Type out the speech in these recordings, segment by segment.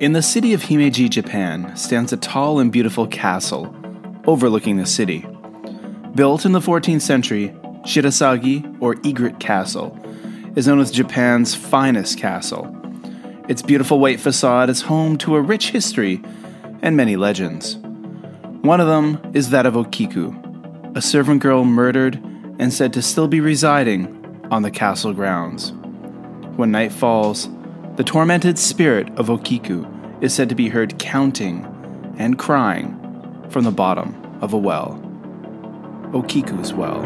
In the city of Himeji, Japan, stands a tall and beautiful castle overlooking the city. Built in the 14th century, Shirasagi, or Egret Castle, is known as Japan's finest castle. Its beautiful white facade is home to a rich history and many legends. One of them is that of Okiku, a servant girl murdered and said to still be residing on the castle grounds. When night falls, the tormented spirit of Okiku is said to be heard counting and crying from the bottom of a well. Okiku's well.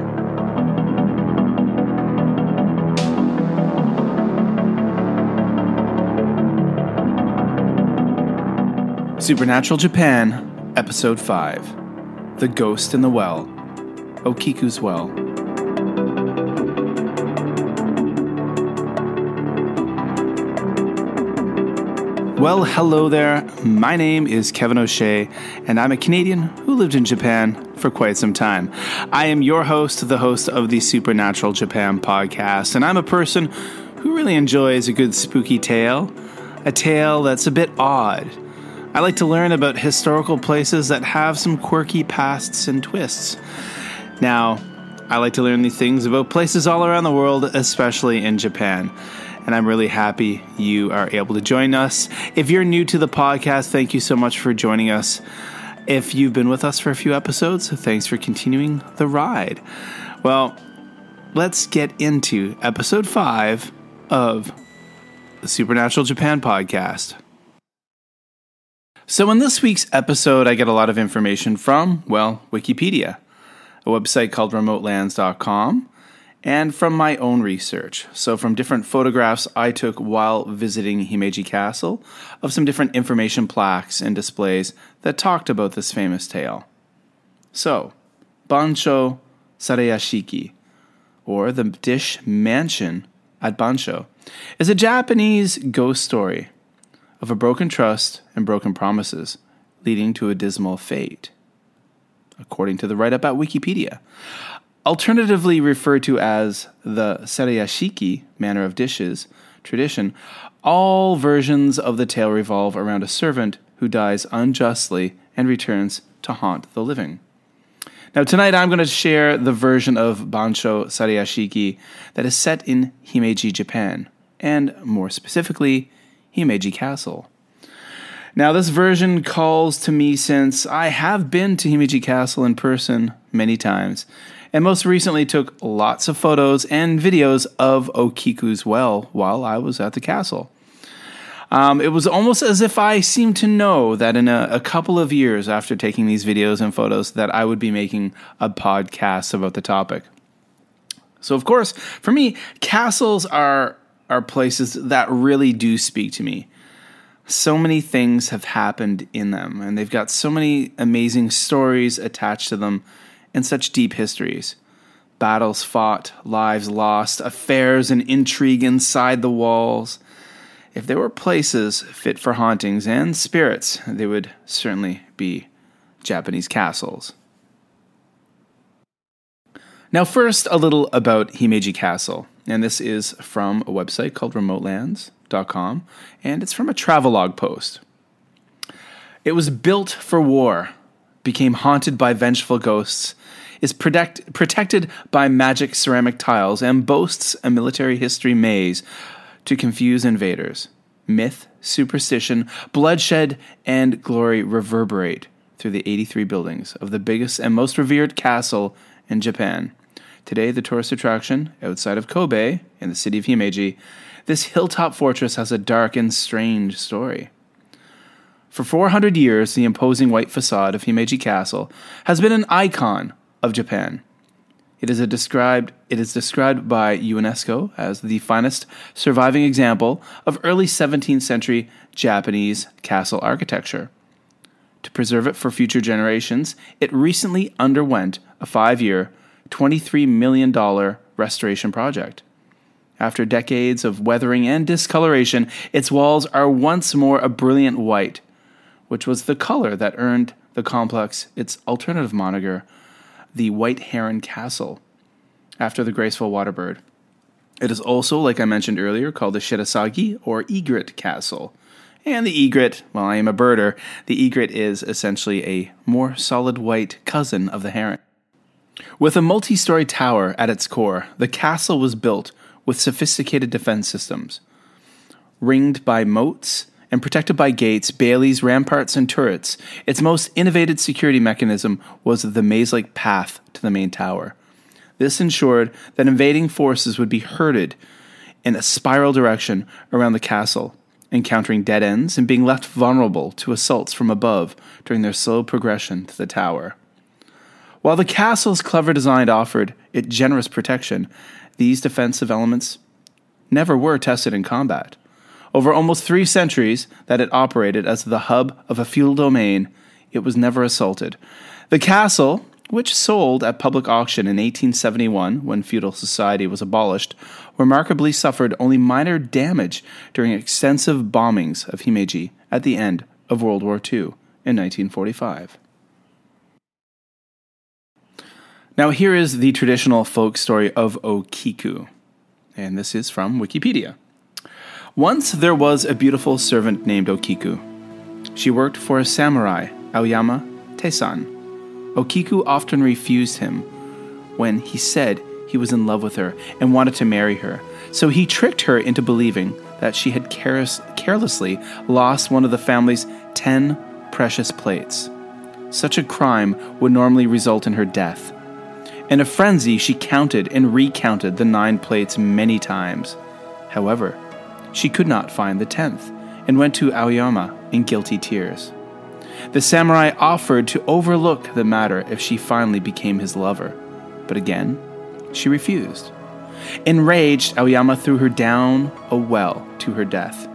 Supernatural Japan, Episode 5 The Ghost in the Well, Okiku's Well. Well, hello there. My name is Kevin O'Shea, and I'm a Canadian who lived in Japan for quite some time. I am your host, the host of the Supernatural Japan podcast, and I'm a person who really enjoys a good spooky tale, a tale that's a bit odd. I like to learn about historical places that have some quirky pasts and twists. Now, I like to learn these things about places all around the world, especially in Japan and I'm really happy you are able to join us. If you're new to the podcast, thank you so much for joining us. If you've been with us for a few episodes, thanks for continuing the ride. Well, let's get into episode five of the Supernatural Japan podcast. So, in this week's episode, I get a lot of information from, well, Wikipedia, a website called remotelands.com and from my own research. So, from different photographs I took while visiting Himeji Castle of some different information plaques and displays that talked about this famous tale. So, Bancho Sarayashiki, or the Dish Mansion at Bancho, is a Japanese ghost story of a broken trust and broken promises leading to a dismal fate, according to the write up at Wikipedia alternatively referred to as the Sarayashiki manner of dishes tradition, all versions of the tale revolve around a servant who dies unjustly and returns to haunt the living. Now, tonight I'm going to share the version of Bancho Sarayashiki that is set in Himeji, Japan, and more specifically, Himeji Castle. Now, this version calls to me since I have been to Himeji Castle in person many times, and most recently took lots of photos and videos of Okiku's well while I was at the castle. Um, it was almost as if I seemed to know that in a, a, couple of years after taking these videos and photos that I would be making a podcast about the topic. So of course, for me, castles are are places that really do speak to me. So many things have happened in them, and they've got so many amazing stories attached to them and such deep histories. Battles fought, lives lost, affairs and intrigue inside the walls. If there were places fit for hauntings and spirits, they would certainly be Japanese castles. Now, first, a little about Himeji Castle. And this is from a website called remotelands.com, and it's from a travelogue post. It was built for war, became haunted by vengeful ghosts, is protect, protected by magic ceramic tiles and boasts a military history maze to confuse invaders. Myth, superstition, bloodshed, and glory reverberate through the 83 buildings of the biggest and most revered castle in Japan. Today, the tourist attraction outside of Kobe, in the city of Himeji, this hilltop fortress has a dark and strange story. For 400 years, the imposing white facade of Himeji Castle has been an icon of Japan. It is, described, it is described by UNESCO as the finest surviving example of early 17th century Japanese castle architecture. To preserve it for future generations, it recently underwent a five year, $23 million restoration project. After decades of weathering and discoloration, its walls are once more a brilliant white, which was the color that earned the complex its alternative moniker the White Heron Castle, after the graceful water bird. It is also, like I mentioned earlier, called the Shirasagi or Egret Castle, And the egret, well, I am a birder, the egret is essentially a more solid white cousin of the heron. With a multi story tower at its core, the castle was built with sophisticated defense systems. Ringed by moats and protected by gates, baileys, ramparts, and turrets, its most innovative security mechanism was the maze like path to the main tower. This ensured that invading forces would be herded in a spiral direction around the castle, encountering dead ends and being left vulnerable to assaults from above during their slow progression to the tower. While the castle's clever design offered it generous protection, these defensive elements never were tested in combat. Over almost three centuries that it operated as the hub of a feudal domain, it was never assaulted. The castle, which sold at public auction in 1871 when feudal society was abolished, remarkably suffered only minor damage during extensive bombings of Himeji at the end of World War II in 1945. Now, here is the traditional folk story of Okiku, and this is from Wikipedia. Once there was a beautiful servant named Okiku. She worked for a samurai, Aoyama Tessan. Okiku often refused him when he said he was in love with her and wanted to marry her, so he tricked her into believing that she had careless, carelessly lost one of the family's ten precious plates. Such a crime would normally result in her death. In a frenzy, she counted and recounted the nine plates many times. However, she could not find the tenth and went to Aoyama in guilty tears. The samurai offered to overlook the matter if she finally became his lover, but again, she refused. Enraged, Aoyama threw her down a well to her death.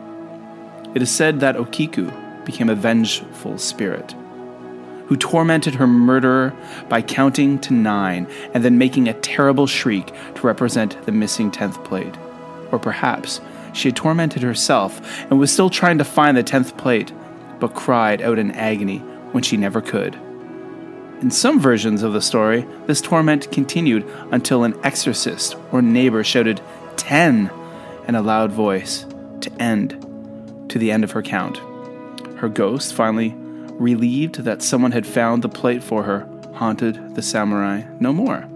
It is said that Okiku became a vengeful spirit who tormented her murderer by counting to nine and then making a terrible shriek to represent the missing tenth plate. Or perhaps she had tormented herself and was still trying to find the tenth plate, but cried out in agony when she never could. In some versions of the story, this torment continued until an exorcist or neighbor shouted 10 in a loud voice to end to the end of her count. Her ghost finally relieved that someone had found the plate for her, haunted the samurai no more.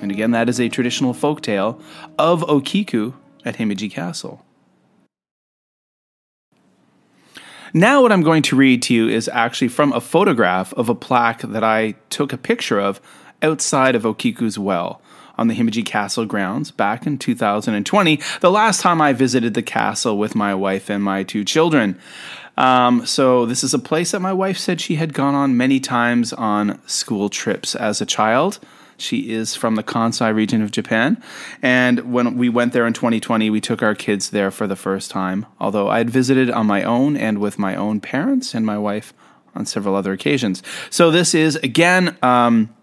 And again, that is a traditional folk tale of Okiku at Himeji Castle. Now, what I'm going to read to you is actually from a photograph of a plaque that I took a picture of outside of Okiku's well on the Himeji Castle grounds back in 2020, the last time I visited the castle with my wife and my two children. Um, so this is a place that my wife said she had gone on many times on school trips as a child. She is from the Kansai region of Japan. And when we went there in 2020, we took our kids there for the first time. Although I had visited on my own and with my own parents and my wife on several other occasions. So this is, again, um,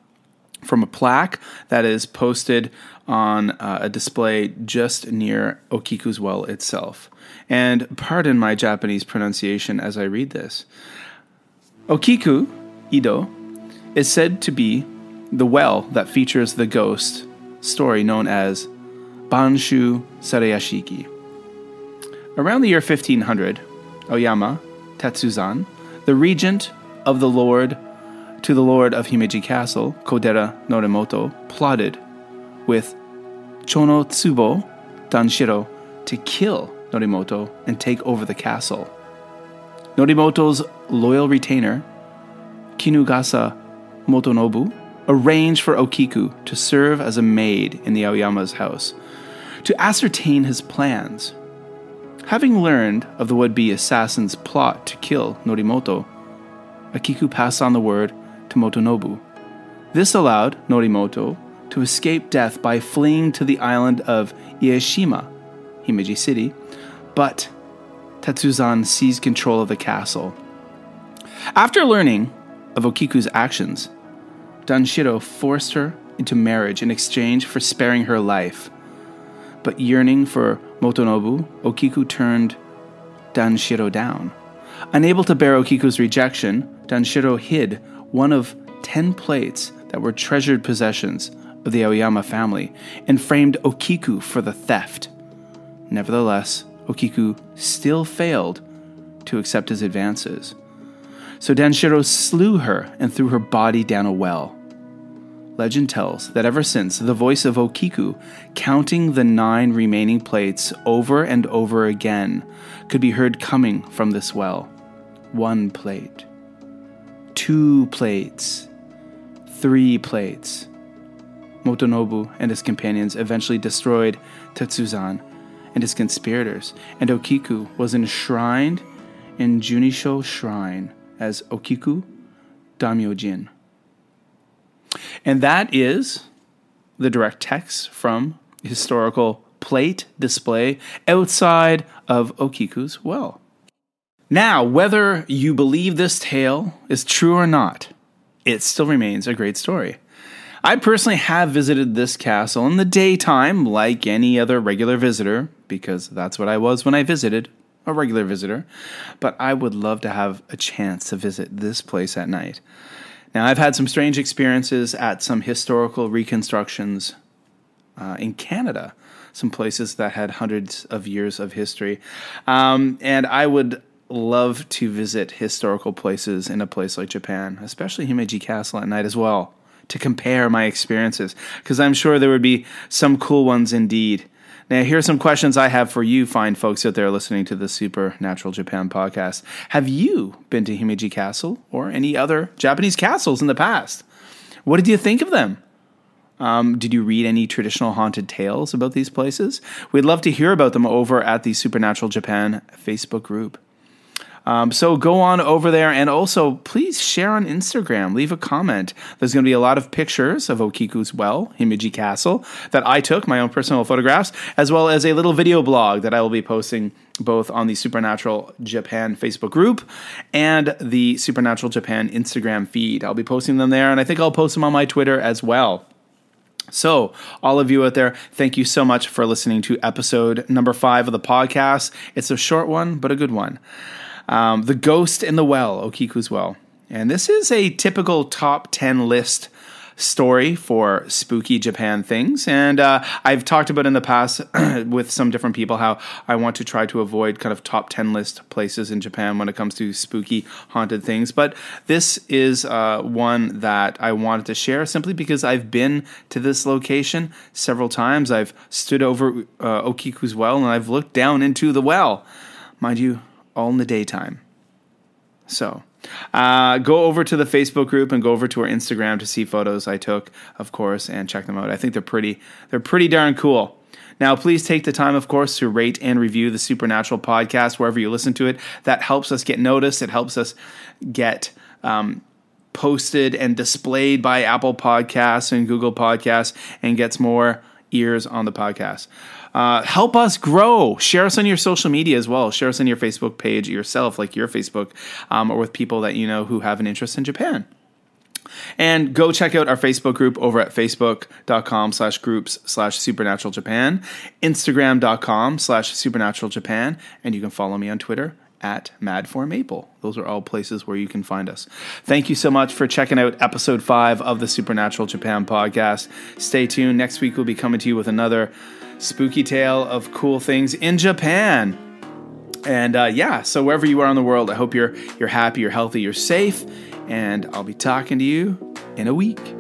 from a plaque that is posted on uh, a display just near Okiku's well itself. And pardon my Japanese pronunciation as I read this. Okiku, Ido, is said to be the well that features the ghost story known as Banshu Sarayashiki. Around the year 1500, Oyama Tetsuzan, the regent of the lord to the lord of Himeji Castle, Kodera Norimoto, plotted with Chono Tsubo Danshiro to kill Norimoto and take over the castle. Norimoto's loyal retainer, Kinugasa Motonobu, arranged for Okiku to serve as a maid in the Aoyama's house to ascertain his plans. Having learned of the would be assassin's plot to kill Norimoto, Okiku passed on the word to Motonobu. This allowed Norimoto to escape death by fleeing to the island of Ieshima, Himeji City, but Tetsuzan seized control of the castle. After learning of Okiku's actions, Danshiro forced her into marriage in exchange for sparing her life. But yearning for Motonobu, Okiku turned Danshiro down. Unable to bear Okiku's rejection, Danshiro hid one of ten plates that were treasured possessions of the Aoyama family and framed Okiku for the theft. Nevertheless, Okiku still failed to accept his advances. So Danshiro slew her and threw her body down a well. Legend tells that ever since, the voice of Okiku, counting the nine remaining plates over and over again, could be heard coming from this well. One plate, two plates, three plates. Motonobu and his companions eventually destroyed Tetsuzan and his conspirators, and Okiku was enshrined in Junisho Shrine as Okiku Daimyojin. And that is the direct text from historical plate display outside of Okiku's well. Now, whether you believe this tale is true or not, it still remains a great story. I personally have visited this castle in the daytime, like any other regular visitor, because that's what I was when I visited, a regular visitor. But I would love to have a chance to visit this place at night. Now, I've had some strange experiences at some historical reconstructions uh, in Canada, some places that had hundreds of years of history. Um, and I would love to visit historical places in a place like Japan, especially Himeji Castle at night as well to compare my experiences because I'm sure there would be some cool ones indeed. Now, here are some questions I have for you, fine folks out there listening to the Supernatural Japan podcast. Have you been to Himeji Castle or any other Japanese castles in the past? What did you think of them? Um, did you read any traditional haunted tales about these places? We'd love to hear about them over at the Supernatural Japan Facebook group. Um, so go on over there and also please share on Instagram. Leave a comment. There's going to be a lot of pictures of Okiku's well, Himeji Castle, that I took, my own personal photographs, as well as a little video blog that I will be posting both on the Supernatural Japan Facebook group and the Supernatural Japan Instagram feed. I'll be posting them there, and I think I'll post them on my Twitter as well. So, all of you out there, thank you so much for listening to episode number five of the podcast. It's a short one, but a good one. Um, the Ghost in the Well, Okiku's Well. And this is a typical top 10 list story for spooky Japan things. And uh, I've talked about in the past with some different people how I want to try to avoid kind of top 10 list places in Japan when it comes to spooky haunted things. But this is uh, one that I wanted to share simply because I've been to this location several times. I've stood over uh, Okiku's well and I've looked down into the well. Mind you, all in the daytime. So, uh, go over to the Facebook group and go over to our Instagram to see photos I took, of course, and check them out. I think they're pretty, they're pretty darn cool. Now, please take the time, of course, to rate and review the Supernatural podcast wherever you listen to it. That helps us get noticed. It helps us get um, posted and displayed by Apple Podcasts and Google Podcasts and gets more ears on the podcast. Uh, help us grow. Share us on your social media as well. Share us on your Facebook page yourself, like your Facebook, um, or with people that you know who have an interest in Japan. And go check out our Facebook group over at facebook.com slash groups slash supernatural Japan, Instagram.com slash supernatural Japan, and you can follow me on Twitter at Mad for Maple. Those are all places where you can find us. Thank you so much for checking out episode five of the Supernatural Japan podcast. Stay tuned. Next week, we'll be coming to you with another spooky tale of cool things in Japan. And uh, yeah, so wherever you are in the world, I hope you're you're happy, you're healthy, you're safe, and I'll be talking to you in a week.